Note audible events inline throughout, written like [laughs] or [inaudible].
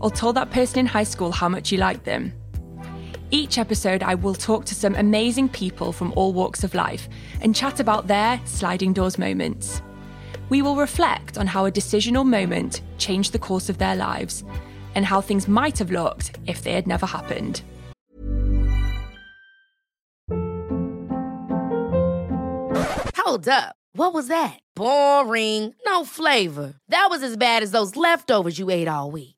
Or told that person in high school how much you liked them. Each episode, I will talk to some amazing people from all walks of life and chat about their sliding doors moments. We will reflect on how a decision or moment changed the course of their lives and how things might have looked if they had never happened. Hold up. What was that? Boring. No flavor. That was as bad as those leftovers you ate all week.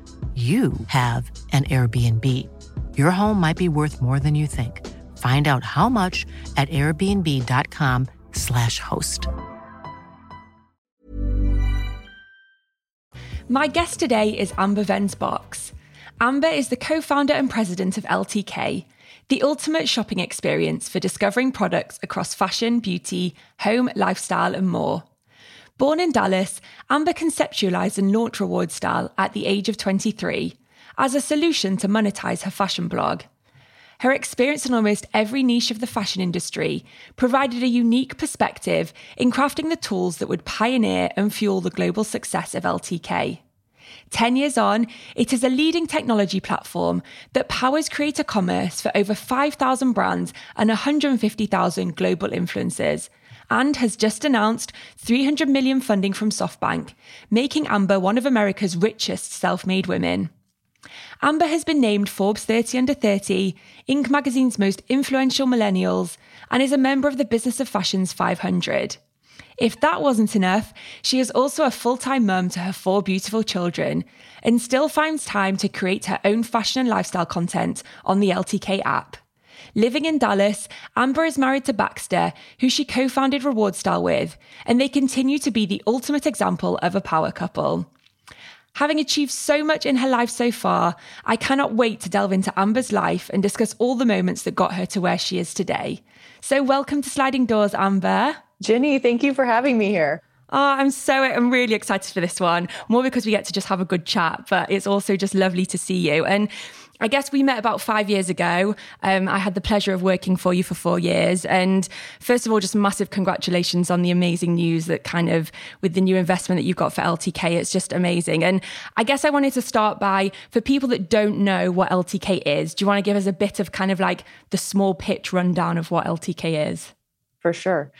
you have an Airbnb. Your home might be worth more than you think. Find out how much at airbnb.com/slash host. My guest today is Amber Venz Box. Amber is the co founder and president of LTK, the ultimate shopping experience for discovering products across fashion, beauty, home, lifestyle, and more. Born in Dallas, Amber conceptualized and launched Reward Style at the age of 23 as a solution to monetize her fashion blog. Her experience in almost every niche of the fashion industry provided a unique perspective in crafting the tools that would pioneer and fuel the global success of LTK. 10 years on, it is a leading technology platform that powers creator commerce for over 5,000 brands and 150,000 global influencers, and has just announced 300 million funding from SoftBank, making Amber one of America's richest self made women. Amber has been named Forbes 30 Under 30, Inc. magazine's most influential millennials, and is a member of the Business of Fashion's 500. If that wasn't enough, she is also a full time mum to her four beautiful children and still finds time to create her own fashion and lifestyle content on the LTK app. Living in Dallas, Amber is married to Baxter, who she co founded Reward Style with, and they continue to be the ultimate example of a power couple. Having achieved so much in her life so far, I cannot wait to delve into Amber's life and discuss all the moments that got her to where she is today. So, welcome to Sliding Doors, Amber. Jenny, thank you for having me here. Oh, I'm so I'm really excited for this one. More because we get to just have a good chat, but it's also just lovely to see you. And I guess we met about five years ago. Um, I had the pleasure of working for you for four years. And first of all, just massive congratulations on the amazing news that kind of with the new investment that you've got for LTK, it's just amazing. And I guess I wanted to start by for people that don't know what LTK is, do you want to give us a bit of kind of like the small pitch rundown of what LTK is? For sure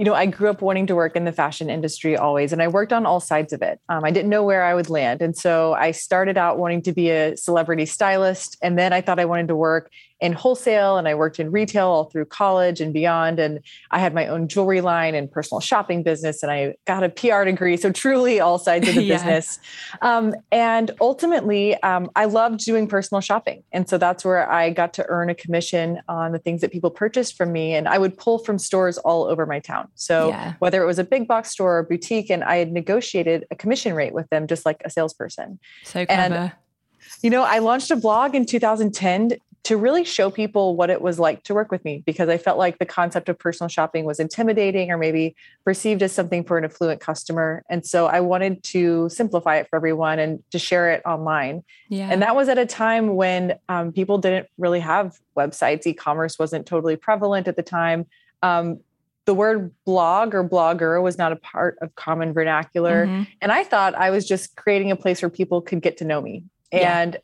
you know, I grew up wanting to work in the fashion industry always, and I worked on all sides of it. Um, I didn't know where I would land. And so I started out wanting to be a celebrity stylist. And then I thought I wanted to work in wholesale and I worked in retail all through college and beyond. And I had my own jewelry line and personal shopping business, and I got a PR degree. So truly all sides of the [laughs] yeah. business. Um, and ultimately, um, I loved doing personal shopping. And so that's where I got to earn a commission on the things that people purchased from me. And I would pull from stores all over my town. So yeah. whether it was a big box store or boutique, and I had negotiated a commission rate with them just like a salesperson. So clever. And, you know, I launched a blog in 2010 to really show people what it was like to work with me because I felt like the concept of personal shopping was intimidating or maybe perceived as something for an affluent customer. And so I wanted to simplify it for everyone and to share it online. Yeah. And that was at a time when um, people didn't really have websites, e commerce wasn't totally prevalent at the time. Um, the word blog or blogger was not a part of common vernacular. Mm-hmm. And I thought I was just creating a place where people could get to know me. And yeah.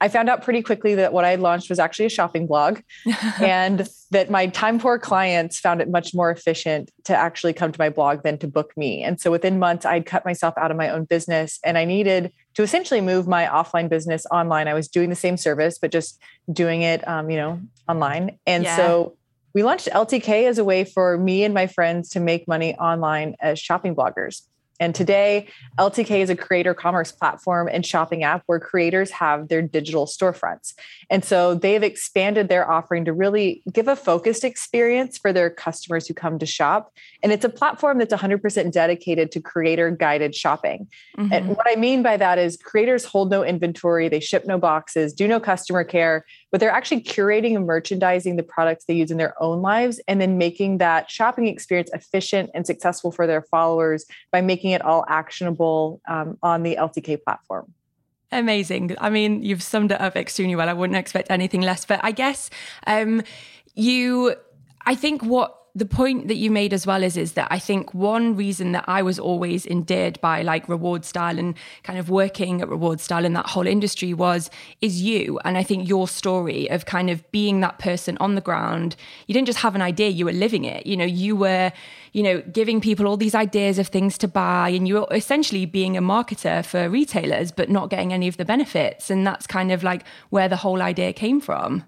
I found out pretty quickly that what I had launched was actually a shopping blog [laughs] and that my time poor clients found it much more efficient to actually come to my blog than to book me. And so within months, I'd cut myself out of my own business and I needed to essentially move my offline business online. I was doing the same service, but just doing it, um, you know, online. And yeah. so we launched LTK as a way for me and my friends to make money online as shopping bloggers. And today, LTK is a creator commerce platform and shopping app where creators have their digital storefronts. And so they've expanded their offering to really give a focused experience for their customers who come to shop. And it's a platform that's 100% dedicated to creator guided shopping. Mm-hmm. And what I mean by that is creators hold no inventory, they ship no boxes, do no customer care, but they're actually curating and merchandising the products they use in their own lives and then making that shopping experience efficient and successful for their followers by making it all actionable um, on the LTK platform. Amazing. I mean, you've summed it up extremely well. I wouldn't expect anything less. But I guess um, you, I think what the point that you made as well is is that I think one reason that I was always endeared by like reward style and kind of working at reward style in that whole industry was is you. And I think your story of kind of being that person on the ground you didn't just have an idea you were living it. You know you were you know giving people all these ideas of things to buy and you were essentially being a marketer for retailers but not getting any of the benefits. And that's kind of like where the whole idea came from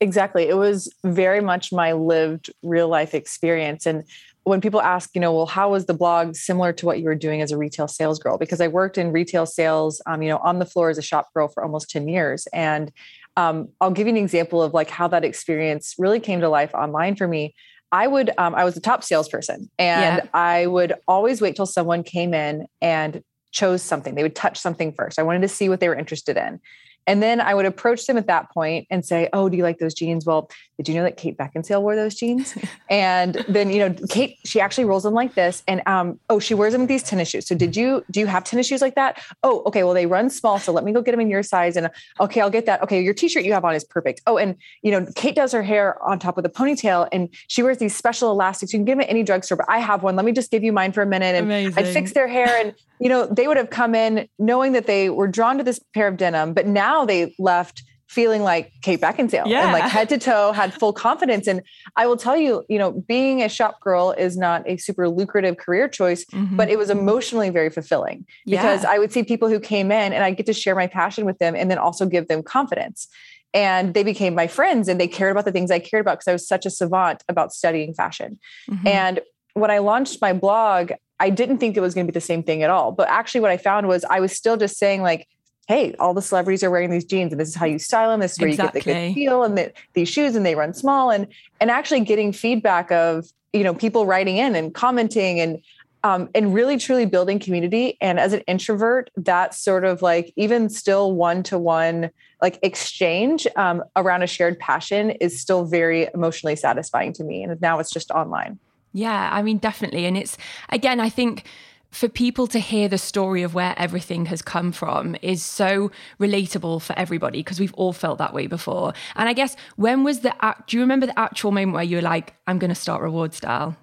Exactly. It was very much my lived real life experience. And when people ask, you know, well, how was the blog similar to what you were doing as a retail sales girl? Because I worked in retail sales, um, you know, on the floor as a shop girl for almost 10 years. And um, I'll give you an example of like how that experience really came to life online for me. I would, um, I was a top salesperson and yeah. I would always wait till someone came in and chose something. They would touch something first. I wanted to see what they were interested in. And then I would approach them at that point and say, Oh, do you like those jeans? Well, did you know that Kate Beckinsale wore those jeans? [laughs] and then, you know, Kate, she actually rolls them like this. And um, oh, she wears them with these tennis shoes. So did you do you have tennis shoes like that? Oh, okay. Well, they run small. So let me go get them in your size. And okay, I'll get that. Okay, your t-shirt you have on is perfect. Oh, and you know, Kate does her hair on top with a ponytail and she wears these special elastics. You can get them at any drugstore, but I have one. Let me just give you mine for a minute. And Amazing. I'd fix their hair. And, you know, they would have come in knowing that they were drawn to this pair of denim, but now now they left feeling like Kate Beckinsale yeah. and like head to toe had full confidence. And I will tell you, you know, being a shop girl is not a super lucrative career choice, mm-hmm. but it was emotionally very fulfilling because yeah. I would see people who came in and I get to share my passion with them and then also give them confidence. And they became my friends and they cared about the things I cared about because I was such a savant about studying fashion. Mm-hmm. And when I launched my blog, I didn't think it was going to be the same thing at all. But actually, what I found was I was still just saying, like, hey, all the celebrities are wearing these jeans and this is how you style them. This is where exactly. you get the good feel and the, these shoes and they run small and and actually getting feedback of, you know, people writing in and commenting and um, and really truly building community. And as an introvert, that sort of like even still one to one like exchange um, around a shared passion is still very emotionally satisfying to me. And now it's just online. Yeah, I mean, definitely. And it's again, I think for people to hear the story of where everything has come from is so relatable for everybody because we've all felt that way before. And I guess when was the do you remember the actual moment where you were like, I'm going to start reward style?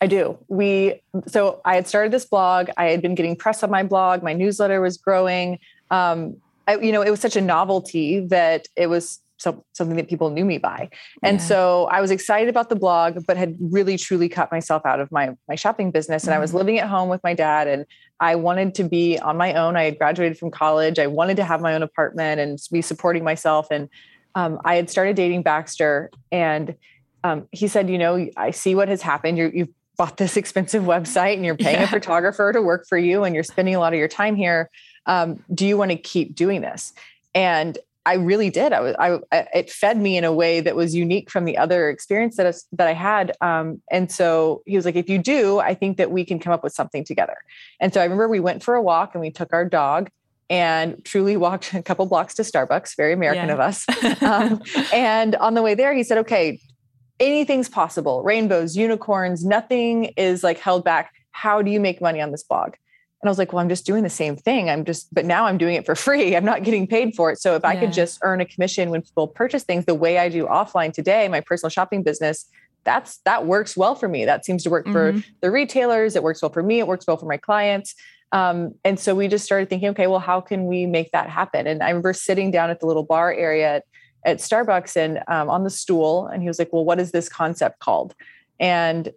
I do. We so I had started this blog. I had been getting press on my blog. My newsletter was growing. Um, I, you know, it was such a novelty that it was so, something that people knew me by. And yeah. so I was excited about the blog, but had really truly cut myself out of my my shopping business. And mm-hmm. I was mm-hmm. living at home with my dad, and I wanted to be on my own. I had graduated from college. I wanted to have my own apartment and be supporting myself. And um, I had started dating Baxter, and um, he said, "You know, I see what has happened. you you've bought this [laughs] expensive website, and you're paying yeah. a photographer to work for you, and you're spending a lot of your time here. Um, do you want to keep doing this?" And I really did. I was, I, it fed me in a way that was unique from the other experience that I, that I had. Um, and so he was like, if you do, I think that we can come up with something together. And so I remember we went for a walk and we took our dog and truly [laughs] walked a couple blocks to Starbucks, very American yeah. of us. [laughs] Um, and on the way there, he said, okay, anything's possible rainbows, unicorns, nothing is like held back. How do you make money on this blog? And I was like, well, I'm just doing the same thing. I'm just, but now I'm doing it for free. I'm not getting paid for it. So if yeah. I could just earn a commission when people purchase things the way I do offline today, my personal shopping business, that's that works well for me. That seems to work mm-hmm. for the retailers. It works well for me. It works well for my clients. Um, and so we just started thinking, okay, well, how can we make that happen? And I remember sitting down at the little bar area at, at Starbucks and um, on the stool, and he was like, well, what is this concept called? And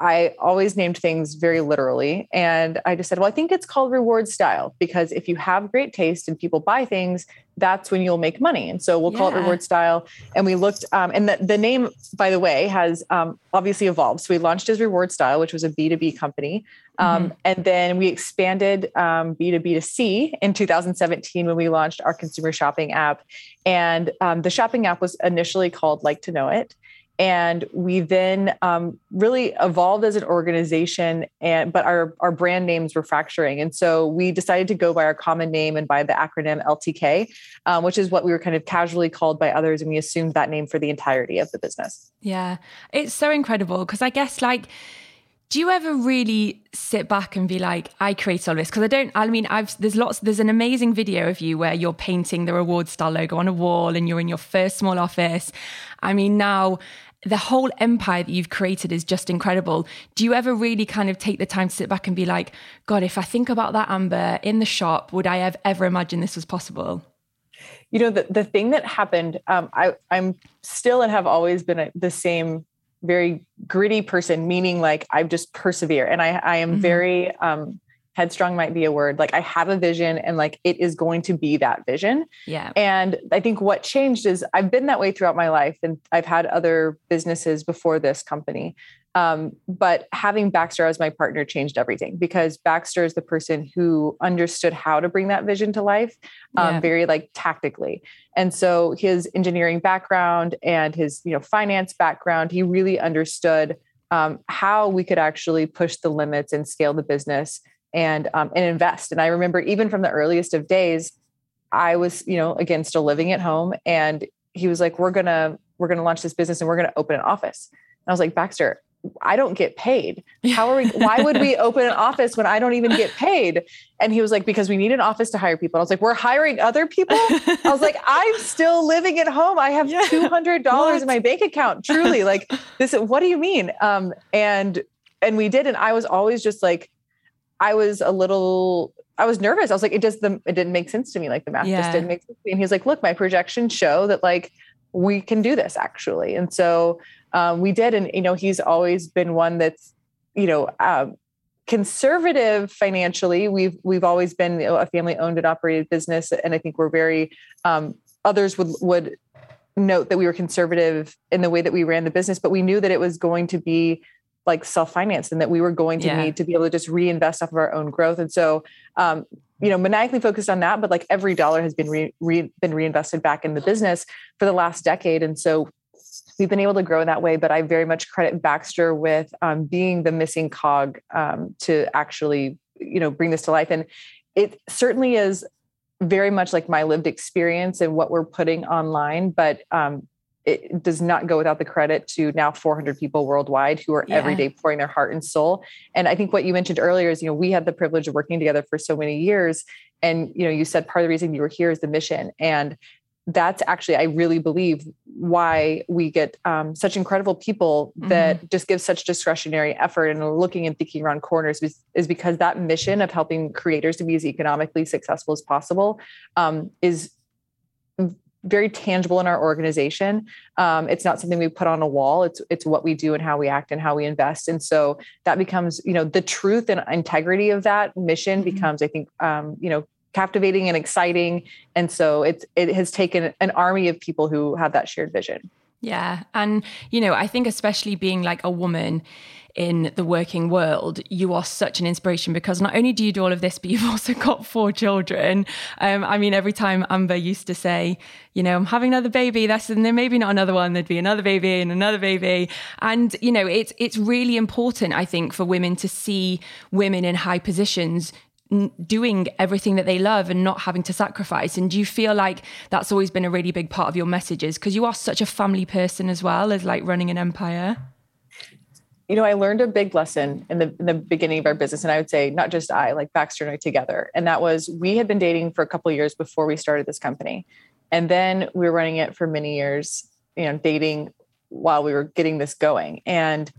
I always named things very literally. And I just said, well, I think it's called reward style because if you have great taste and people buy things, that's when you'll make money. And so we'll yeah. call it reward style. And we looked, um, and the, the name, by the way, has um, obviously evolved. So we launched as reward style, which was a B2B company. Um, mm-hmm. And then we expanded um, B2B to C in 2017 when we launched our consumer shopping app. And um, the shopping app was initially called Like to Know It and we then um, really evolved as an organization and but our, our brand names were fracturing. And so we decided to go by our common name and by the acronym ltk um, which is what we were kind of casually called by others and we assumed that name for the entirety of the business. Yeah. It's so incredible because i guess like do you ever really sit back and be like i create all this? Because i don't i mean i've there's lots there's an amazing video of you where you're painting the reward style logo on a wall and you're in your first small office. I mean now the whole empire that you've created is just incredible. Do you ever really kind of take the time to sit back and be like, God, if I think about that Amber in the shop, would I have ever imagined this was possible? You know, the, the thing that happened, um, I, I'm still and have always been a, the same very gritty person, meaning like I've just persevere and I, I am mm-hmm. very, um, headstrong might be a word. Like i have a vision and like it is going to be that vision. Yeah. And i think what changed is i've been that way throughout my life and i've had other businesses before this company. Um, but having baxter as my partner changed everything because baxter is the person who understood how to bring that vision to life um, yeah. very like tactically. And so his engineering background and his you know finance background he really understood um, how we could actually push the limits and scale the business and um, and invest. And I remember even from the earliest of days, I was you know again still living at home, and he was like, "We're gonna we're gonna launch this business and we're gonna open an office." And I was like, Baxter. I don't get paid. How are we? Why would we [laughs] open an office when I don't even get paid? And he was like, because we need an office to hire people. I was like, we're hiring other people. I was like, I'm [laughs] still living at home. I have two hundred dollars in my bank account. Truly, like [laughs] this. What do you mean? Um, and and we did, and I was always just like, I was a little I was nervous. I was like, it just the it didn't make sense to me. Like the math yeah. just didn't make sense to me. And he's like, look, my projections show that like we can do this actually. And so um, we did. And you know, he's always been one that's, you know, um, conservative financially. We've we've always been a family owned and operated business. And I think we're very um, others would would note that we were conservative in the way that we ran the business, but we knew that it was going to be like self-financed and that we were going to yeah. need to be able to just reinvest off of our own growth. And so, um, you know, maniacally focused on that, but like every dollar has been re, re, been reinvested back in the business for the last decade. And so we've been able to grow in that way, but I very much credit Baxter with um, being the missing cog um, to actually, you know, bring this to life. And it certainly is very much like my lived experience and what we're putting online, but um, it does not go without the credit to now 400 people worldwide who are yeah. every day pouring their heart and soul. And I think what you mentioned earlier is, you know, we had the privilege of working together for so many years. And, you know, you said part of the reason you were here is the mission. And that's actually, I really believe, why we get um, such incredible people that mm-hmm. just give such discretionary effort and looking and thinking around corners is, is, because that mission of helping creators to be as economically successful as possible um, is very tangible in our organization. Um, it's not something we put on a wall. It's it's what we do and how we act and how we invest. And so that becomes, you know, the truth and integrity of that mission mm-hmm. becomes, I think, um, you know, captivating and exciting. And so it's it has taken an army of people who have that shared vision. Yeah. And, you know, I think especially being like a woman in the working world, you are such an inspiration because not only do you do all of this, but [laughs] you've also got four children. Um, I mean, every time Amber used to say, you know, I'm having another baby, that's and then maybe not another one, there'd be another baby and another baby. And, you know, it's it's really important, I think, for women to see women in high positions doing everything that they love and not having to sacrifice and do you feel like that's always been a really big part of your messages because you are such a family person as well as like running an empire you know i learned a big lesson in the in the beginning of our business and i would say not just i like baxter and i together and that was we had been dating for a couple years before we started this company. And then we were running it for many years you know dating while we were getting this going. And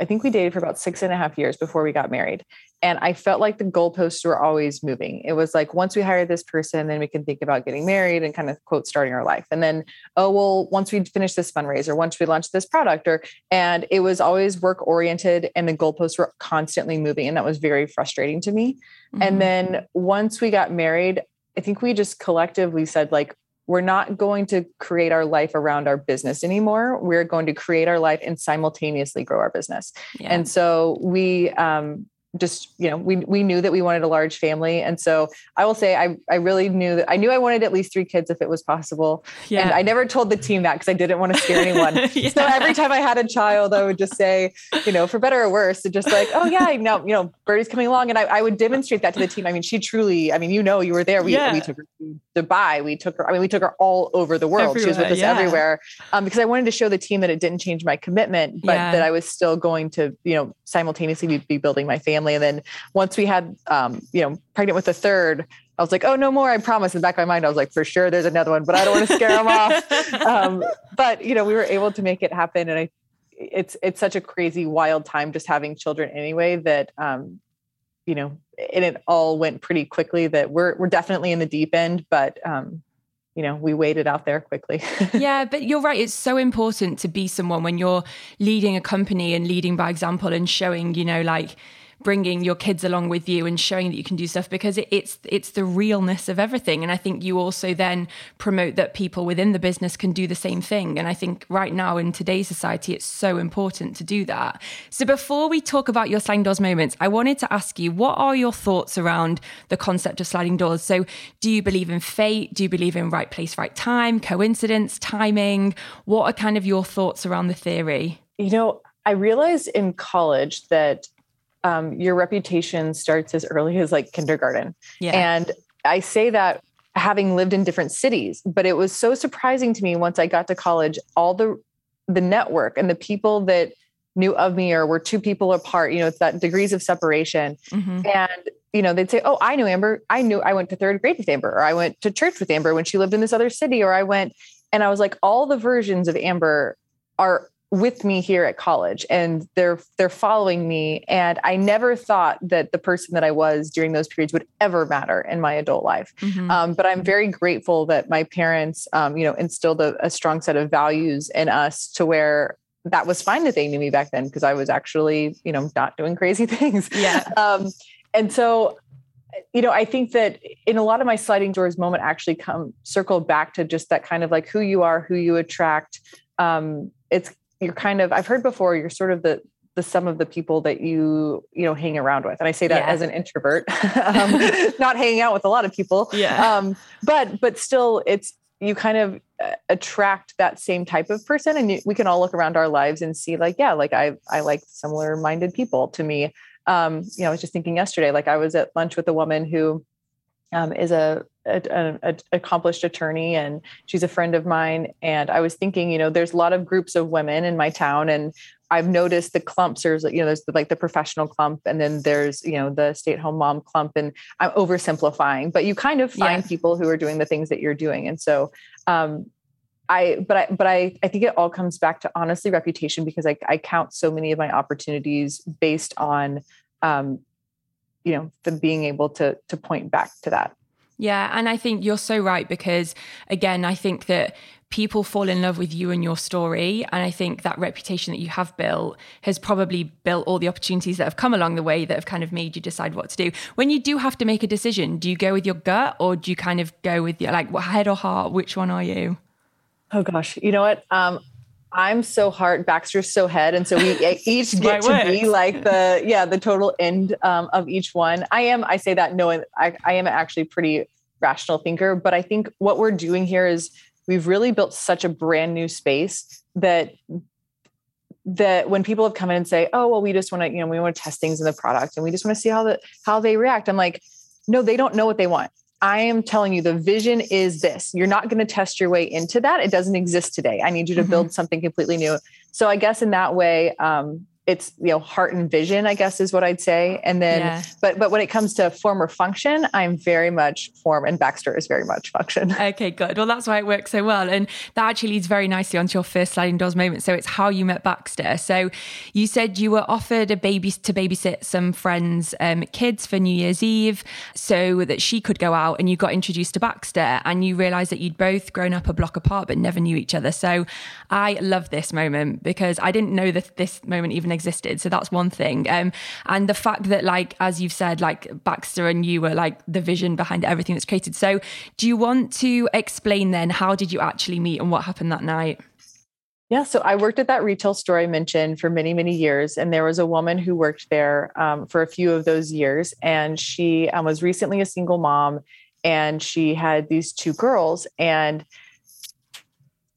I think we dated for about six and a half years before we got married. And I felt like the goalposts were always moving. It was like, once we hire this person, then we can think about getting married and kind of quote, starting our life. And then, oh, well, once we finish this fundraiser, once we launch this product, or, and it was always work oriented and the goalposts were constantly moving. And that was very frustrating to me. Mm-hmm. And then once we got married, I think we just collectively said, like, we're not going to create our life around our business anymore. We're going to create our life and simultaneously grow our business. Yeah. And so we um, just you know we we knew that we wanted a large family. And so i will say i i really knew that i knew i wanted at least three kids if it was possible. Yeah. and i never told the team that because i didn't want to scare anyone. [laughs] Yeah. so every time i had a child i would just say you know for better or worse just like oh yeah no you know birdie's coming along. And I, I would demonstrate that to the team. I mean she truly i mean you know you were there. We, yeah. we took her to dubai. We took her i mean we took her all over the world. Everywhere, she was with us yeah. everywhere. Um, because i wanted to show the team that it didn't change my commitment but that i was still going to you know simultaneously be building my family family. And then once we had, um, you know, pregnant with the third, I was like, oh, no more. I promise. In the back of my mind, I was like, for sure, there's another one, but I don't want to scare them off. [laughs] Um, but you know, we were able to make it happen, and I, it's it's such a crazy, wild time just having children anyway that, um, you know, and it all went pretty quickly. That we're we're definitely in the deep end, but um, you know, we waited out there quickly. [laughs] yeah, but you're right. It's so important to be someone when you're leading a company and leading by example and showing, you know, like bringing your kids along with you and showing that you can do stuff because it, it's it's the realness of everything. And i think you also then promote that people within the business can do the same thing. And i think right now in today's society it's so important to do that. So before we talk about your sliding doors moments i wanted to ask you what are your thoughts around the concept of sliding doors? So do you believe in fate? Do you believe in right place right time coincidence timing? What are kind of your thoughts around the theory? You know I realized in college that um, your reputation starts as early as like kindergarten. Yeah. And I say that having lived in different cities, but it was so surprising to me once I got to college, all the the network and the people that knew of me or were two people apart, you know, it's that degrees of separation. Mm-hmm. And, you know, they'd say, Oh, I knew Amber. I knew I went to third grade with Amber, or I went to church with Amber when she lived in this other city, or I went, and I was like, all the versions of Amber are with me here at college and they're they're following me and i never thought that the person that i was during those periods would ever matter in my adult life. Mm-hmm. um, but i'm very grateful that my parents um, you know instilled a, a strong set of values in us to where that was fine that they knew me back then because i was actually you know not doing crazy [laughs] things. Yeah. Um, and so you know i think that in a lot of my sliding doors moment actually come circle back to just that kind of like who you are who you attract. Um, it's you're kind of I've heard before you're sort of the the sum of the people that you you know hang around with. And i say that yeah. as an introvert [laughs] um, [laughs] not hanging out with a lot of people. Yeah. Um, but but still it's you kind of uh, attract that same type of person and you, we can all look around our lives and see like yeah like i i like similar minded people to me. Um you know i was just thinking yesterday like i was at lunch with a woman who um, is a, a, a, accomplished attorney and she's a friend of mine. And i was thinking you know there's a lot of groups of women in my town and i've noticed the clumps. There's you know there's like the professional clump and then there's you know the stay-at-home mom clump and i'm oversimplifying but you kind of find yeah. people who are doing the things that you're doing. And so um, I, but I, but I, I think it all comes back to honestly reputation because I, I count so many of my opportunities based on um, you know the being able to to point back to that Yeah. And I think you're so right because, again, I think that people fall in love with you and your story. And I think that reputation that you have built has probably built all the opportunities that have come along the way that have kind of made you decide what to do. When you do have to make a decision, do you go with your gut or do you kind of go with your like head or heart? Which one are you? Oh gosh, you know what? Um, I'm so heart, Baxter's so head, and so we [laughs] each get to works. be like the yeah the total end um, of each one. I am I say that knowing I, I am actually pretty rational thinker, but I think what we're doing here is we've really built such a brand new space that that when people have come in and say, "Oh, well, we just want to, you know, we want to test things in the product and we just want to see how the how they react," I'm like, no, they don't know what they want. I am telling you, the vision is this. You're not going to test your way into that. It doesn't exist today. I need you to mm-hmm. build something completely new. So I guess in that way, um, it's you know heart and vision i guess is what i'd say. And then yeah. but but when it comes to form or function i'm very much form and baxter is very much function. [laughs] Okay good. Well that's why it works so well. And that actually leads very nicely onto your first sliding doors moment. So it's how you met baxter. So you said you were offered a baby to babysit some friends um, kids for new year's eve so that she could go out and you got introduced to baxter and you realized that you'd both grown up a block apart but never knew each other. So i love this moment because i didn't know that this moment even existed existed. So that's one thing. Um, and the fact that, like, as you've said, like Baxter and you were like the vision behind everything that's created. So do you want to explain then how did you actually meet and what happened that night? Yeah, so I worked at that retail store I mentioned for many, many years. And there was a woman who worked there um, for a few of those years. And she um, was recently a single mom and she had these two girls. And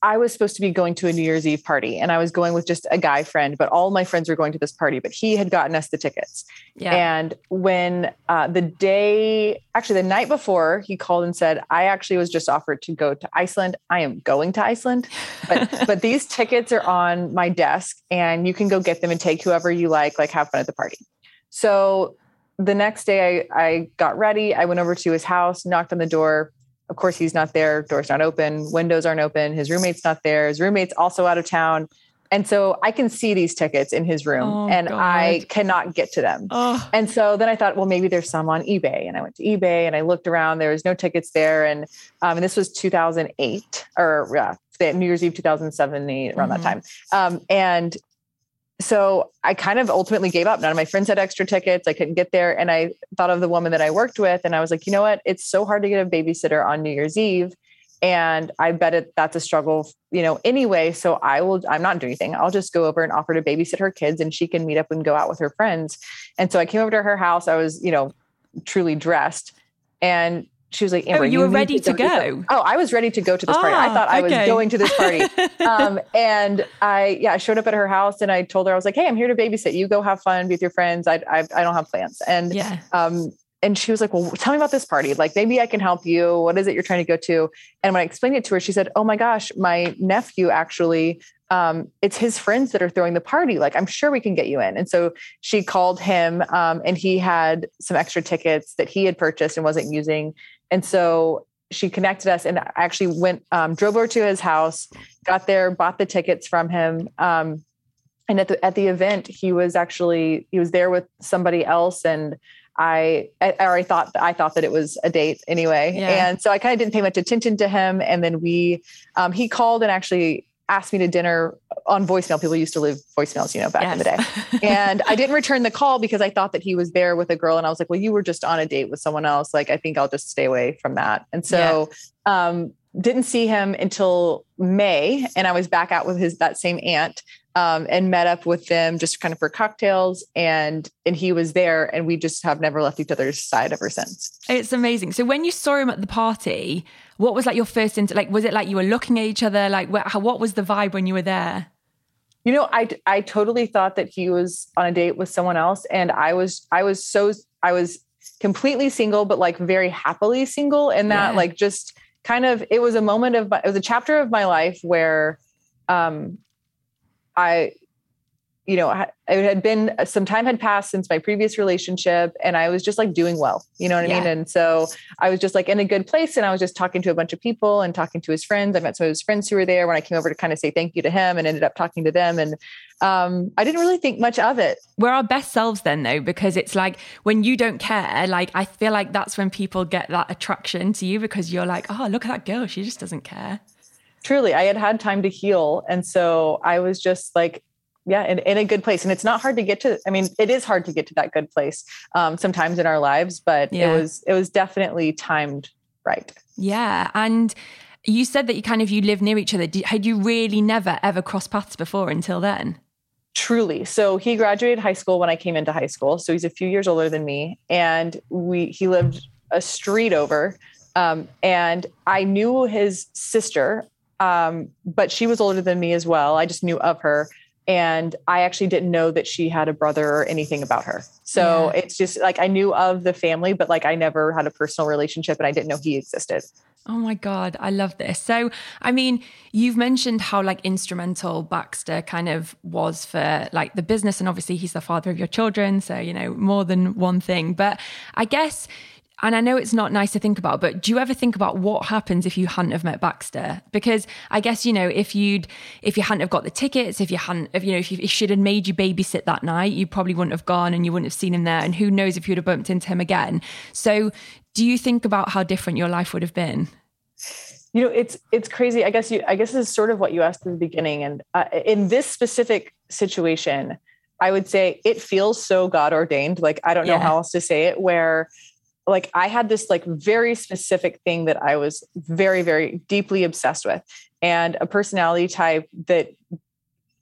I was supposed to be going to a New Year's Eve party and I was going with just a guy friend, but all my friends were going to this party, but he had gotten us the tickets. Yeah. And when uh, the day, actually the night before, he called and said, I actually was just offered to go to Iceland. I am going to Iceland, but, [laughs] but these tickets are on my desk and you can go get them and take whoever you like, like have fun at the party. So the next day I, I got ready. I went over to his house, knocked on the door of course, he's not there. Doors not open. Windows aren't open. His roommate's not there. His roommate's also out of town. And so I can see these tickets in his room oh, and God. I cannot get to them. Oh. And so then I thought, well, maybe there's some on eBay. And I went to eBay and I looked around. There was no tickets there. And, um, and this was 2008 or yeah, New Year's Eve 2007, around mm-hmm. that time. Um, and so I kind of ultimately gave up. None of my friends had extra tickets. I couldn't get there. And I thought of the woman that I worked with. And I was like, you know what? It's so hard to get a babysitter on New Year's Eve. And I bet it that's a struggle, you know, anyway. So I will, I'm not doing anything. I'll just go over and offer to babysit her kids and she can meet up and go out with her friends. And so I came over to her house. I was, you know, truly dressed. And she was like, Amber, oh, you, you were ready to, go. go. Oh, I was ready to go to this party. I ah, thought I was going to this party. [laughs] um, and I, yeah, I showed up at her house and I told her, I was like, Hey, I'm here to babysit. You go have fun with your friends. I, I, I don't have plans. And, yeah. um, and she was like, well, tell me about this party. Like, maybe I can help you. What is it you're trying to go to? And when I explained it to her, she said, oh my gosh, my nephew actually um, it's his friends that are throwing the party. Like, I'm sure we can get you in. And so she called him, um, and he had some extra tickets that he had purchased and wasn't using. And so she connected us and I actually went, um, drove over to his house, got there, bought the tickets from him. Um, and at the, at the event, he was actually, he was there with somebody else. And I, I thought, I thought that it was a date anyway. Yeah. And so I kind of didn't pay much attention to him. And then we, um, he called and actually asked me to dinner on voicemail. People used to leave voicemails, you know, back yes. in the day. [laughs] and I didn't return the call because I thought that he was there with a girl. And I was like, well, you were just on a date with someone else. Like, I think I'll just stay away from that. And so, yeah. um, didn't see him until May. And I was back out with his, that same aunt. Um, and met up with them just kind of for cocktails and and he was there and we just have never left each other's side ever since it's amazing so when you saw him at the party what was like your first into like was it like you were looking at each other like what, how, what was the vibe when you were there you know i i totally thought that he was on a date with someone else and i was i was so i was completely single but like very happily single and that yeah. like just kind of it was a moment of it was a chapter of my life where um i you know, it had been some time had passed since my previous relationship and I was just like doing well, you know what yeah. I mean? And so I was just like in a good place and I was just talking to a bunch of people and talking to his friends. I met some of his friends who were there when I came over to kind of say thank you to him and ended up talking to them. And um, I didn't really think much of it. We're our best selves then though, because it's like when you don't care, like I feel like that's when people get that attraction to you because you're like, oh, look at that girl. She just doesn't care truly i had had time to heal and so i was just like yeah in, in a good place and it's not hard to get to i mean it is hard to get to that good place um, sometimes in our lives but yeah. it was it was definitely timed right. Yeah and you said that you kind of you live near each other. Had you really never ever crossed paths before until then? Truly. So he graduated high school when i came into high school so he's a few years older than me and we he lived a street over um, and i knew his sister um, but she was older than me as well. I just knew of her and I actually didn't know that she had a brother or anything about her. So yeah. it's just like I knew of the family, but like I never had a personal relationship and I didn't know he existed. Oh my God, I love this. So, I mean, you've mentioned how like instrumental Baxter kind of was for like the business, and obviously he's the father of your children. So, you know, more than one thing. But I guess and I know it's not nice to think about, but do you ever think about what happens if you hadn't have met Baxter? Because I guess you know if you'd if you hadn't have got the tickets, if you hadn't, if you know if, you, if she'd have made you babysit that night, you probably wouldn't have gone and you wouldn't have seen him there, and who knows if you'd have bumped into him again. So, do you think about how different your life would have been? You know, it's it's crazy. I guess you I guess this is sort of what you asked in the beginning, and uh, in this specific situation. I would say it feels so God ordained. Like, I don't know yeah. how else to say it, where like I had this like very specific thing that I was very, very deeply obsessed with, and a personality type that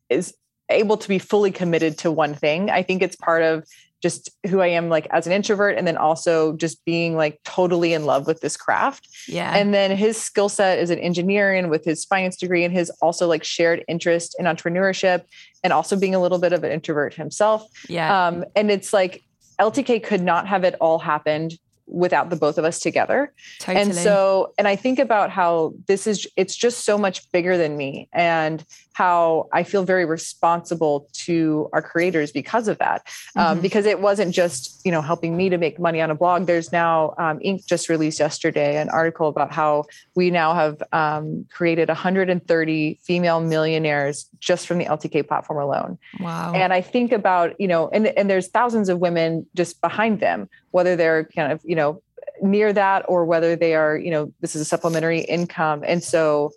is able to be fully committed to one thing. I think it's part of just who I am like as an introvert and then also just being like totally in love with this craft. Yeah. And then his skill set is an engineer and with his finance degree and his also like shared interest in entrepreneurship and also being a little bit of an introvert himself. Yeah. Um, and it's like LTK could not have it all happened without the both of us together. Totally. And so, and I think about how this is, it's just so much bigger than me and how I feel very responsible to our creators because of that. Um, mm-hmm. Um, because it wasn't just, you know, helping me to make money on a blog. There's now, um, Inc. just released yesterday an article about how we now have um, created 130 female millionaires just from the LTK platform alone. Wow. And I think about, you know, and, and there's thousands of women just behind them, whether they're kind of, you know, near that or whether they are, you know, this is a supplementary income. And so,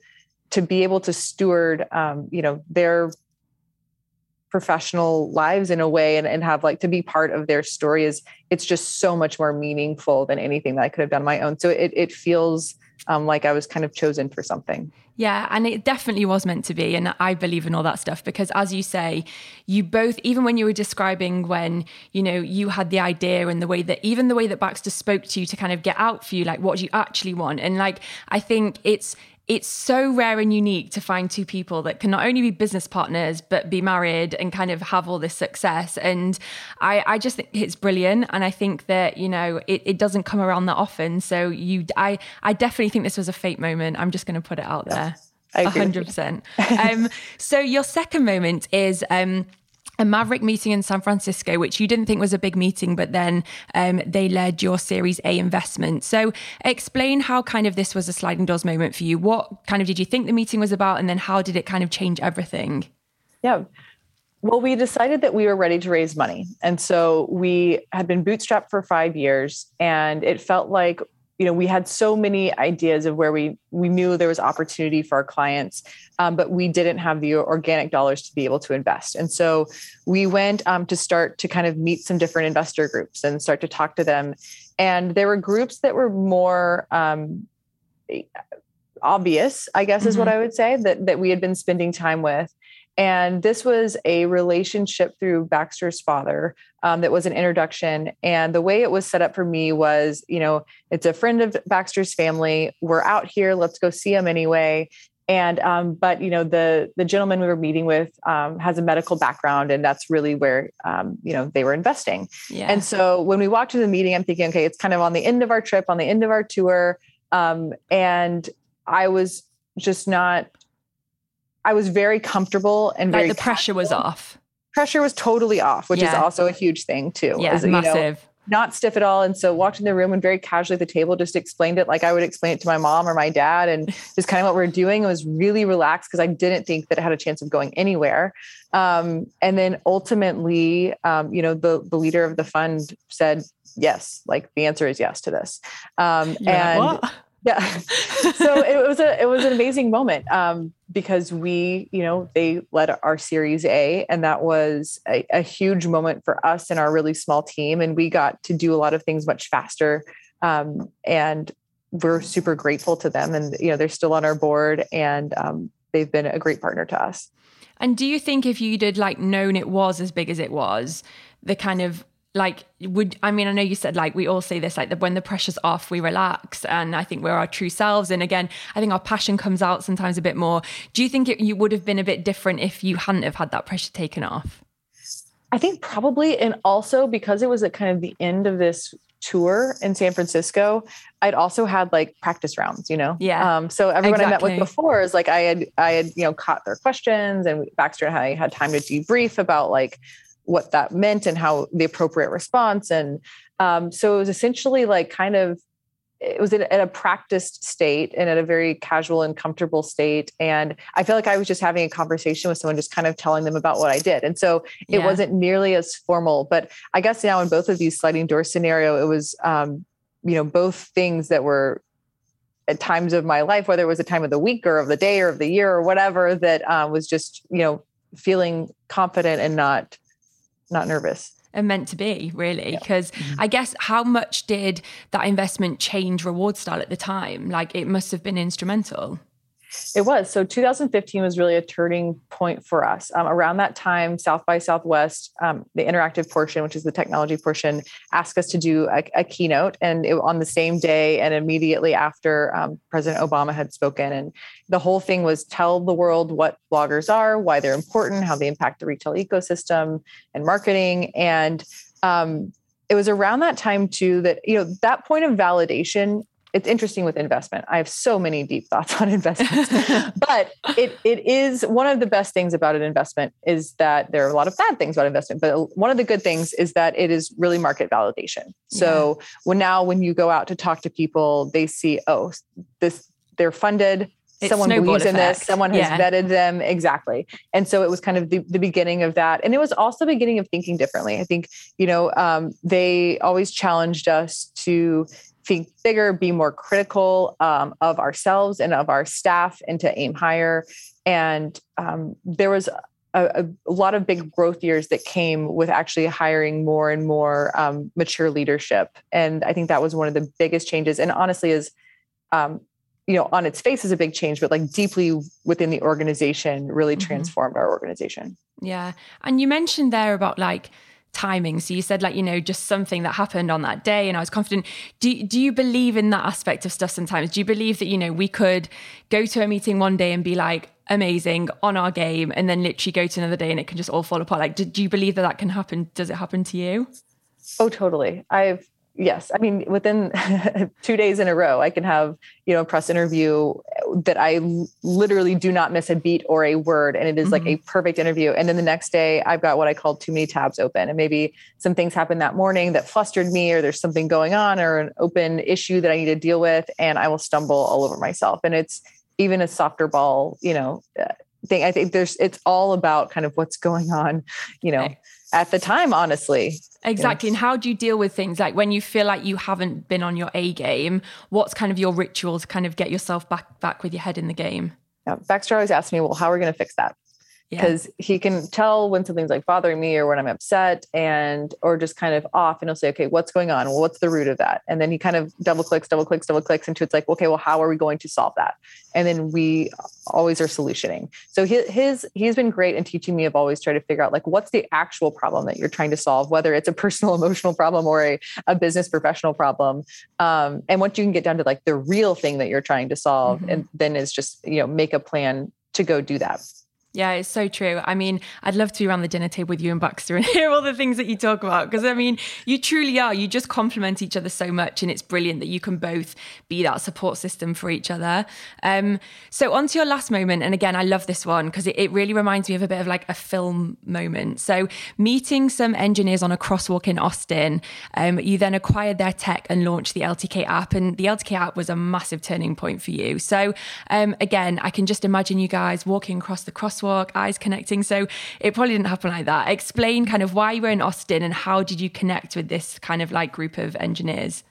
to be able to steward um, you know their professional lives in a way and, and have like to be part of their story is it's just so much more meaningful than anything that I could have done on my own. So it it feels um, like I was kind of chosen for something. Yeah, and it definitely was meant to be. And I believe in all that stuff because, as you say, you both, even when you were describing when, you know, you had the idea and the way that, even the way that Baxter spoke to you to kind of get out for you, like what do you actually want? And like, I think it's, it's so rare and unique to find two people that can not only be business partners but be married and kind of have all this success. And i i just think it's brilliant. And i think that you know it, it doesn't come around that often. So you i i definitely think this was a fate moment. I'm just going to put it out there. A 100% um [laughs] so your second moment is um a Maverick meeting in San Francisco, which you didn't think was a big meeting, but then um, they led your Series A investment. So, explain how kind of this was a sliding doors moment for you. What kind of did you think the meeting was about, and then how did it kind of change everything? Yeah. Well, we decided that we were ready to raise money. And so we had been bootstrapped for five years, and it felt like you know we had so many ideas of where we we knew there was opportunity for our clients um, but we didn't have the organic dollars to be able to invest and so we went um, to start to kind of meet some different investor groups and start to talk to them and there were groups that were more um, obvious i guess mm-hmm. is what mm-hmm. i would say that that we had been spending time with and this was a relationship through Baxter's father um, that was an introduction. And the way it was set up for me was, you know, it's a friend of Baxter's family. We're out here. Let's go see him anyway. And um, but you know the the gentleman we were meeting with um, has a medical background, and that's really where um, you know they were investing. Yeah. And so when we walked to the meeting, I'm thinking, okay, it's kind of on the end of our trip, on the end of our tour, um, and I was just not I was very comfortable and very like the pressure was off. pressure was totally off, which yeah. is also a huge thing too. Yeah, is, massive. You know, not stiff at all. And so walked in the room and very casually at the table just explained it like I would explain it to my mom or my dad. And [laughs] just kind of what we are doing. It was really relaxed because I didn't think that it had a chance of going anywhere. Um, and then ultimately, um, you know, the, the leader of the fund said, yes, like the answer is yes to this. Um, and yeah. [laughs] So it was a it was an amazing moment um, because we you know they led our series a and that was a, a, huge moment for us and our really small team and we got to do a lot of things much faster um, and we're super grateful to them and you know they're still on our board and um, they've been a great partner to us. And do you think if you did like known it was as big as it was the kind of like would i mean i know you said like we all say this like that when the pressure's off we relax and i think we're our true selves. And again i think our passion comes out sometimes a bit more. Do you think it, you would have been a bit different if you hadn't have had that pressure taken off? I think probably and also because it was at kind of the end of this tour in san francisco i'd also had like practice rounds you know? Yeah um, so everyone exactly. i met with before is like i had i had you know caught their questions and baxter and i had time to debrief about like what that meant and how the appropriate response. And um, so it was essentially like kind of it was at a practiced state and at a very casual and comfortable state. And I feel like I was just having a conversation with someone, just kind of telling them about what I did. And so it yeah. wasn't nearly as formal. But I guess now in both of these sliding door scenario, it was um, you know both things that were at times of my life, whether it was a time of the week or of the day or of the year or whatever, that uh, was just you know feeling confident and not not nervous and meant to be really because yeah. mm-hmm. i guess how much did that investment change rewardStyle at the time like it must have been instrumental it was. So 2015 was really a turning point for us. Um, around that time, South by Southwest, um, the interactive portion, which is the technology portion, asked us to do a, a keynote. And it, on the same day and immediately after um, President Obama had spoken. And the whole thing was tell the world what bloggers are, why they're important, how they impact the retail ecosystem and marketing. And um, it was around that time too that, you know, that point of validation it's interesting with investment. I have so many deep thoughts [laughs] on investments, [laughs] but it it is one of the best things about an investment is that there are a lot of bad things about investment, but one of the good things is that it is really market validation. So yeah. when now when you go out to talk to people, they see oh this they're funded. It's someone believes in this. Someone has yeah. vetted them exactly, and so it was kind of the, the beginning of that, and it was also the beginning of thinking differently. I think you know um, they always challenged us to think bigger, be more critical um, of ourselves and of our staff, and to aim higher. And um, there was a, a, lot of big growth years that came with actually hiring more and more um, mature leadership. And I think that was one of the biggest changes. And honestly, is um, you know, on its face is a big change, but like deeply within the organization, really mm-hmm. transformed our organization. Yeah, and you mentioned there about like timing. So you said like, you know, just something that happened on that day and I was confident. Do, do you believe in that aspect of stuff sometimes? Do you believe that, you know, we could go to a meeting one day and be like, amazing on our game and then literally go to another day and it can just all fall apart? Like, do, do you believe that that can happen? Does it happen to you? Oh, totally. I've yes i mean within [laughs] two days in a row i can have you know a press interview that i literally do not miss a beat or a word and it is mm-hmm. like a mm-hmm. perfect interview and then the next day i've got what i call too many tabs open and maybe some things happened that morning that flustered me or there's something going on or an open issue that i need to deal with and i will stumble all over myself and it's even a softer ball you know uh, thing i think there's it's all about kind of what's going on you know okay. At the time honestly Exactly. And how do you deal with things like when you feel like you haven't been on your A game? What's kind of your ritual to kind of get yourself back back with your head in the game? Yeah, Baxter always asks me, "Well, how are we going to fix that?" Because yeah. he can tell when something's like bothering me or when I'm upset and or just kind of off and he'll say, okay, what's going on? Well, what's the root of that? And then he kind of double clicks, double clicks, double clicks into it's like, okay, well, how are we going to solve that? And then we always are solutioning. So his, his he's been great in teaching me of always try to figure out like what's the actual problem that you're trying to solve, whether it's a personal [laughs] emotional problem or a, a business professional problem. Um, and once you can get down to like the real thing that you're trying to solve, mm-hmm. and then is just you know make a plan to go do that. Yeah, it's so true. I mean, I'd love to be around the dinner table with you and Baxter and [laughs] hear all the things that you talk about. Because I mean, you truly are. You just complement each other so much, and it's brilliant that you can both be that support system for each other. Um, so, on to your last moment. And again, I love this one because it, it really reminds me of a bit of like a film moment. So, meeting some engineers on a crosswalk in Austin, um, you then acquired their tech and launched the LTK app. And the LTK app was a massive turning point for you. So, um, again, I can just imagine you guys walking across the crosswalk crosswalk, eyes connecting. So it probably didn't happen like that. Explain kind of why you were in Austin and how did you connect with this kind of like group of engineers?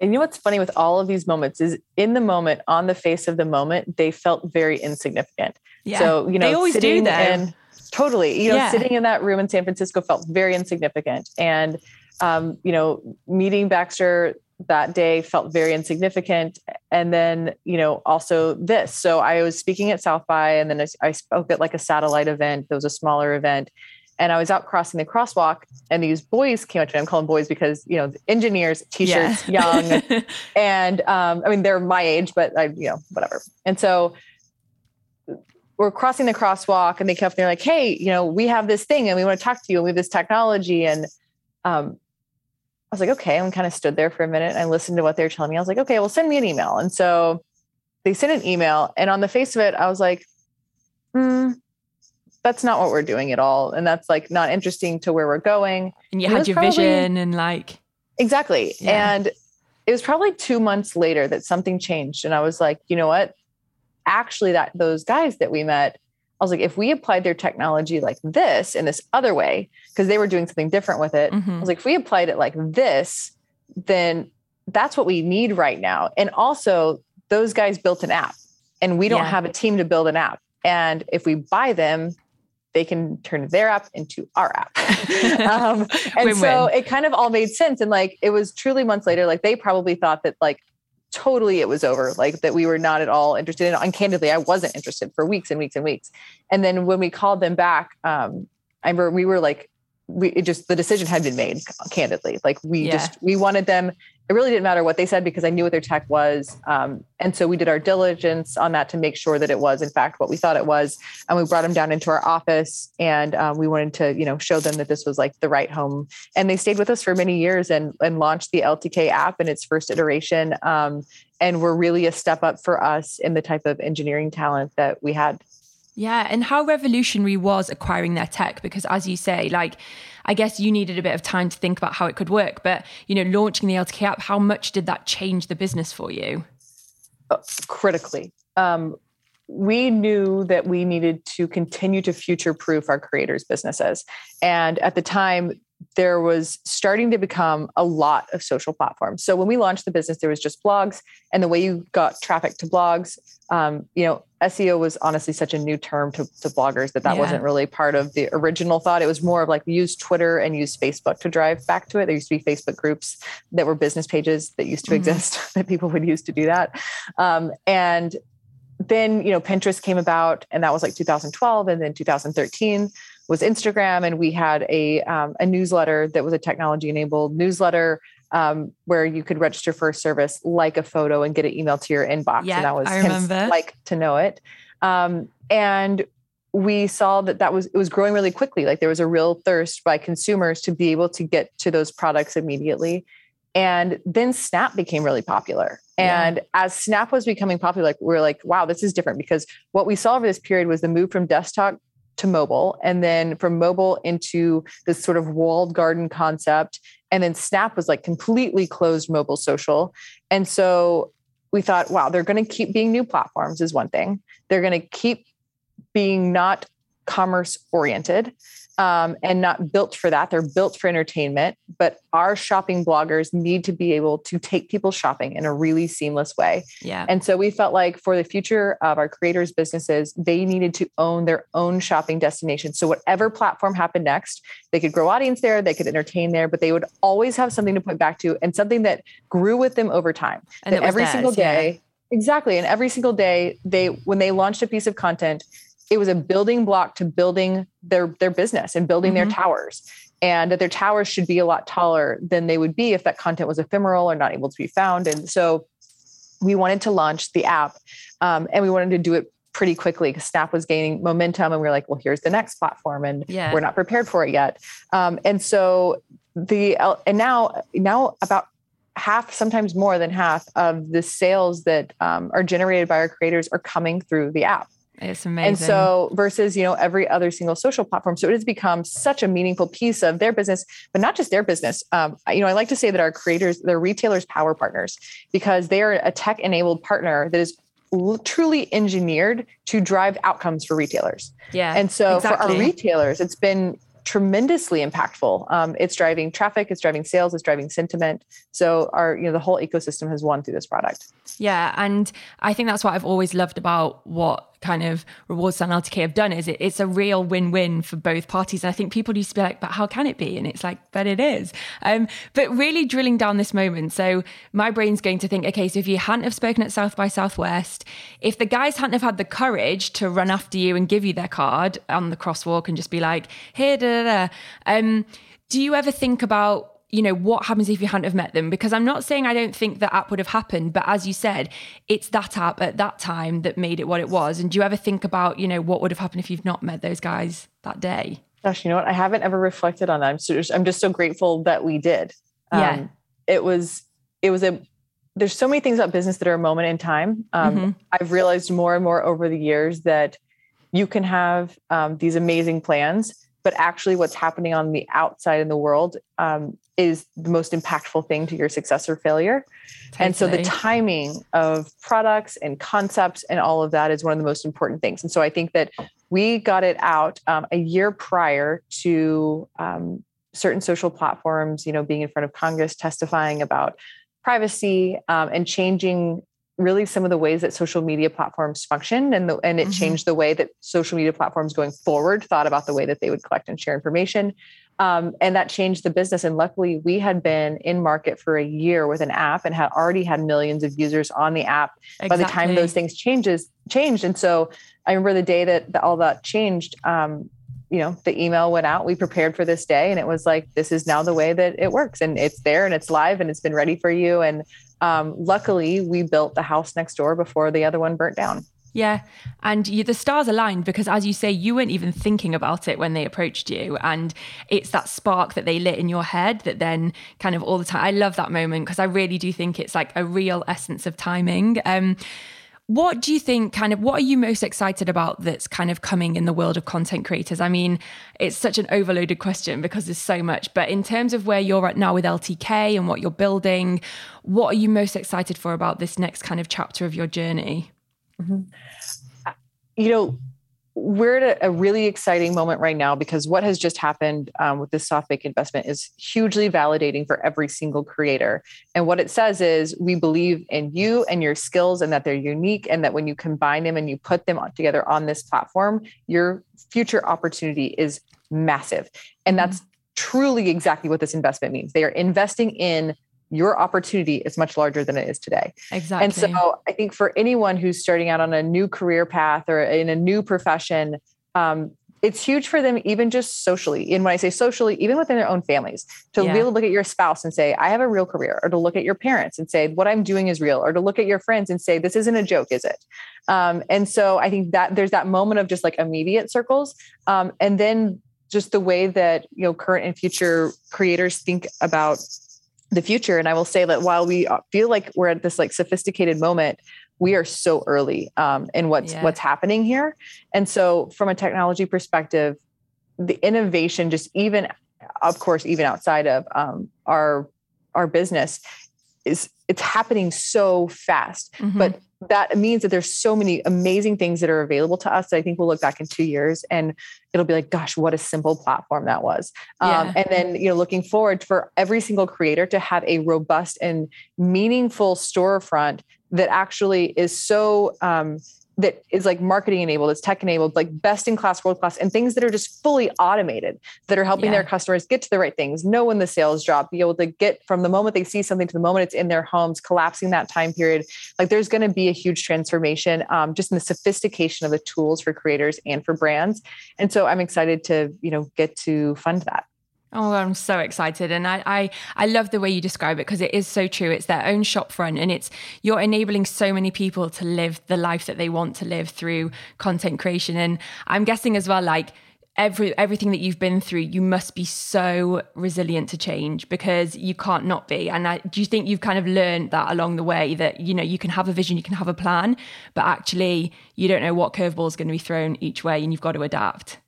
And you know what's funny with all of these moments is in the moment, on the face of the moment, they felt very insignificant. Yeah. So, you know, they always do that. Totally. You know, yeah. sitting in that room in San Francisco felt very insignificant. And um, you know, meeting Baxter that day felt very insignificant. And then, you know, also this. So I was speaking at South by, and then I spoke at like a satellite event. There was a smaller event. And I was out crossing the crosswalk, and these boys came up to me. I'm calling boys because you know engineers, t-shirts, yeah. young, [laughs] and um, I mean they're my age, but I, you know, whatever. And so we're crossing the crosswalk, and they come up and they're like, "Hey, you know, we have this thing, and we want to talk to you, and we have this technology." And um, I was like, okay, and kind of stood there for a minute. And I listened to what they were telling me. I was like, okay, well, send me an email. And so they sent an email, and on the face of it, I was like, hmm, that's not what we're doing at all. And that's like not interesting to where we're going. And you and had your probably, vision and like exactly. Yeah. And it was probably two months later that something changed. And I was like, you know what? Actually, that those guys that we met I was like, if we applied their technology like this in this other way, because they were doing something different with it, mm-hmm. I was like, if we applied it like this, then that's what we need right now. And also, those guys built an app, and we don't yeah. have a team to build an app. And if we buy them, they can turn their app into our app. [laughs] um, and Win-win. so it kind of all made sense. And like, it was truly months later, like they probably thought that like totally it was over like that we were not at all interested in and candidly i wasn't interested for weeks and weeks and weeks. And then when we called them back um i remember we were like we it just the decision had been made candidly. Like we yeah. just we wanted them it really didn't matter what they said because i knew what their tech was. Um, and so we did our diligence on that to make sure that it was in fact what we thought it was. And we brought them down into our office and um, we wanted to you know show them that this was like the right home. And they stayed with us for many years and and launched the ltk app in its first iteration. Um, and were really a step up for us in the type of engineering talent that we had. Yeah, and how revolutionary was acquiring their tech? Because as you say, like, I guess you needed a bit of time to think about how it could work. But, you know, launching the LTK app, how much did that change the business for you? Uh, critically. Um, we knew that we needed to continue to future proof our creators' businesses. And at the time, there was starting to become a lot of social platforms. So when we launched the business, there was just blogs, and the way you got traffic to blogs, um, you know, SEO was honestly such a new term to, to bloggers that that yeah. wasn't really part of the original thought. It was more of like use Twitter and use Facebook to drive back to it. There used to be Facebook groups that were business pages that used to mm-hmm. exist [laughs] that people would use to do that, um, and then you know Pinterest came about, and that was like 2012, and then 2013 was Instagram, and we had a um, a newsletter that was a technology enabled newsletter um, where you could register for a service like a photo and get it emailed to your inbox, yeah, and that was I remember. LIKEtoKNOW.it. Um, and we saw that that was it was growing really quickly. Like there was a real thirst by consumers to be able to get to those products immediately. And then Snap became really popular. And yeah. as Snap was becoming popular, like we are like, wow, this is different because what we saw over this period was the move from desktop to mobile and then from mobile into this sort of walled garden concept. And then Snap was like completely closed mobile social. And so we thought, wow, they're going to keep being new platforms, is one thing. They're going to keep being not commerce oriented um, and not built for that. They're built for entertainment, but our shopping bloggers need to be able to take people shopping in a really seamless way. Yeah. And so we felt like for the future of our creators' businesses, they needed to own their own shopping destination. So whatever platform happened next, they could grow audience there, they could entertain there, but they would always have something to point back to and something that grew with them over time. And that every theirs, single day. Yeah. Exactly. And every single day, they when they launched a piece of content, it was a building block to building their their business and building mm-hmm. their towers and that their towers should be a lot taller than they would be if that content was ephemeral or not able to be found and so we wanted to launch the app um, and we wanted to do it pretty quickly because Snap was gaining momentum, and we are like, well, here's the next platform, and Yeah. we're not prepared for it yet. Um, and so the and now now about half, sometimes more than half of the sales that um, are generated by our creators are coming through the app. It's amazing. And so versus, you know, every other single social platform. So it has become such a meaningful piece of their business, but not just their business. Um, you know, I like to say that our creators, they're retailers power partners because they are a tech enabled partner that is truly engineered to drive outcomes for retailers. yeah. And so for our retailers, it's been tremendously impactful. Um, it's driving traffic, it's driving sales, it's driving sentiment. So our, you know, the whole ecosystem has won through this product. Yeah, and I think that's what I've always loved about what kind of rewards LTK have done is it, it's a real win-win for both parties. And I think people used to be like, but how can it be? And it's like, but it is. Um, but really drilling down this moment. So my brain's going to think, okay, so if you hadn't have spoken at South by Southwest, if the guys hadn't have had the courage to run after you and give you their card on the crosswalk and just be like, here, da, da, da. Um, do you ever think about you know what happens if you hadn't have met them because i'm not saying i don't think that app would have happened but as you said it's that app at that time that made it what it was and do you ever think about you know what would have happened if you've not met those guys that day Gosh, you know what? I haven't ever reflected on that. I'm, so, I'm just so grateful that we did. Yeah. it was, it was a, there's so many things about business that are a moment in time. Um, Mhm. I've realized more and more over the years that you can have um, these amazing plans, but actually what's happening on the outside in the world um, is the most impactful thing to your success or failure. And so the timing of products and concepts and all of that is one of the most important things. And so I think that we got it out um, a year prior to um, certain social platforms, you know, being in front of Congress, testifying about privacy um, and changing really some of the ways that social media platforms function and the, and it Mhm. changed the way that social media platforms going forward thought about the way that they would collect and share information. Um, and that changed the business. And luckily we had been in market for a year with an app and had already had millions of users on the app by the time those things changes changed. And so i remember the day that, that all that changed um, you know the email went out we prepared for this day and it was like this is now the way that it works and it's there and it's live and it's been ready for you and um, luckily we built the house next door before the other one burnt down Yeah. And you, the stars aligned because, as you say, you weren't even thinking about it when they approached you. And it's that spark that they lit in your head that then kind of all the time. I love that moment because I really do think it's like a real essence of timing. Um, what do you think kind of what are you most excited about that's kind of coming in the world of content creators? I mean, it's such an overloaded question because there's so much, but in terms of where you're at now with LTK and what you're building, what are you most excited for about this next kind of chapter of your journey? Mm-hmm. Uh, you know, we're at a, really exciting moment right now because what has just happened um, with this SoftBank investment is hugely validating for every single creator. And what it says is we believe in you and your skills and that they're unique and that when you combine them and you put them together on this platform, your future opportunity is massive. And that's truly exactly what this investment means. They are investing in your opportunity is much larger than it is today. Exactly. And so I think for anyone who's starting out on a new career path or in a new profession, um, it's huge for them, even just socially. And when I say socially, even within their own families, to Yeah. be able to look at your spouse and say, I have a real career, or to look at your parents and say, what I'm doing is real, or to look at your friends and say, this isn't a joke, is it? Um, and so I think that there's that moment of just like immediate circles. Um, and then just the way that, you know, current and future creators think about the future. And I will say that while we feel like we're at this like sophisticated moment, we are so early um, in what's Yeah. what's happening here. And so, from a technology perspective, the innovation, just even, of course, even outside of um, our our business, is it's happening so fast. Mhm. But that means that there's so many amazing things that are available to us that I think we'll look back in two years and it'll be like, gosh, what a simple platform that was. Um, and then, you know, looking forward for every single creator to have a robust and meaningful storefront that actually is so, um, that is like marketing enabled, it's tech enabled, like best in class, world class, and things that are just fully automated that are helping Yeah. their customers get to the right things, know when the sales drop, be able to get from the moment they see something to the moment it's in their homes, collapsing that time period. Like there's going to be a huge transformation um, just in the sophistication of the tools for creators and for brands. And so I'm excited to, you know, get to fund that. Oh, I'm so excited. And I, I, I love the way you describe it because it is so true. It's their own shop front and it's you're enabling so many people to live the life that they want to live through content creation. And I'm guessing as well, like every everything that you've been through, you must be so resilient to change because you can't not be. And I, do you think you've kind of learned that along the way that you know you can have a vision, you can have a plan, but actually you don't know what curveball is going to be thrown each way, and you've got to adapt.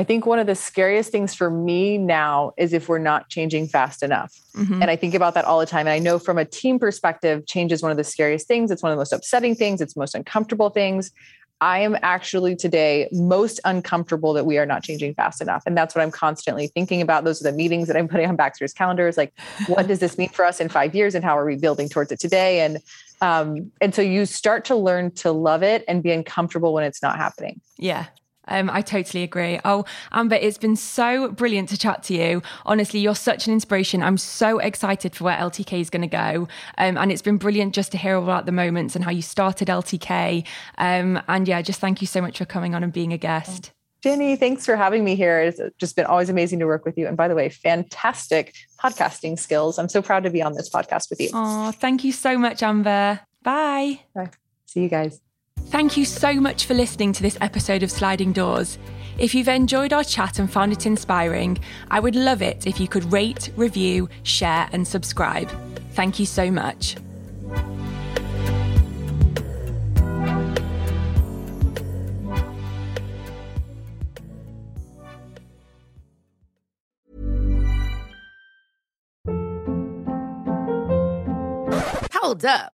I think one of the scariest things for me now is if we're not changing fast enough. Mm-hmm. And I think about that all the time. And I know from a team perspective, change is one of the scariest things. It's one of the most upsetting things. It's most uncomfortable things. I am actually today most uncomfortable that we are not changing fast enough. And that's what I'm constantly thinking about. Those are the meetings that I'm putting on Baxter's calendars. Like, what does this mean for us in five years? And how are we building towards it today? And um, and so you start to learn to love it and be uncomfortable when it's not happening. Yeah. Um, I totally agree. Oh, Amber, it's been so brilliant to chat to you. Honestly, you're such an inspiration. I'm so excited for where LTK is going to go. Um, and it's been brilliant just to hear all about the moments and how you started LTK. Um, and yeah, just thank you so much for coming on and being a guest. Jenny, thanks for having me here. It's just been always amazing to work with you. And by the way, fantastic podcasting skills. I'm so proud to be on this podcast with you. Oh, thank you so much, Amber. Bye. Bye. See you guys. Thank you so much for listening to this episode of Sliding Doors. If you've enjoyed our chat and found it inspiring, I would love it if you could rate, review, share, and subscribe. Thank you so much. Hold up.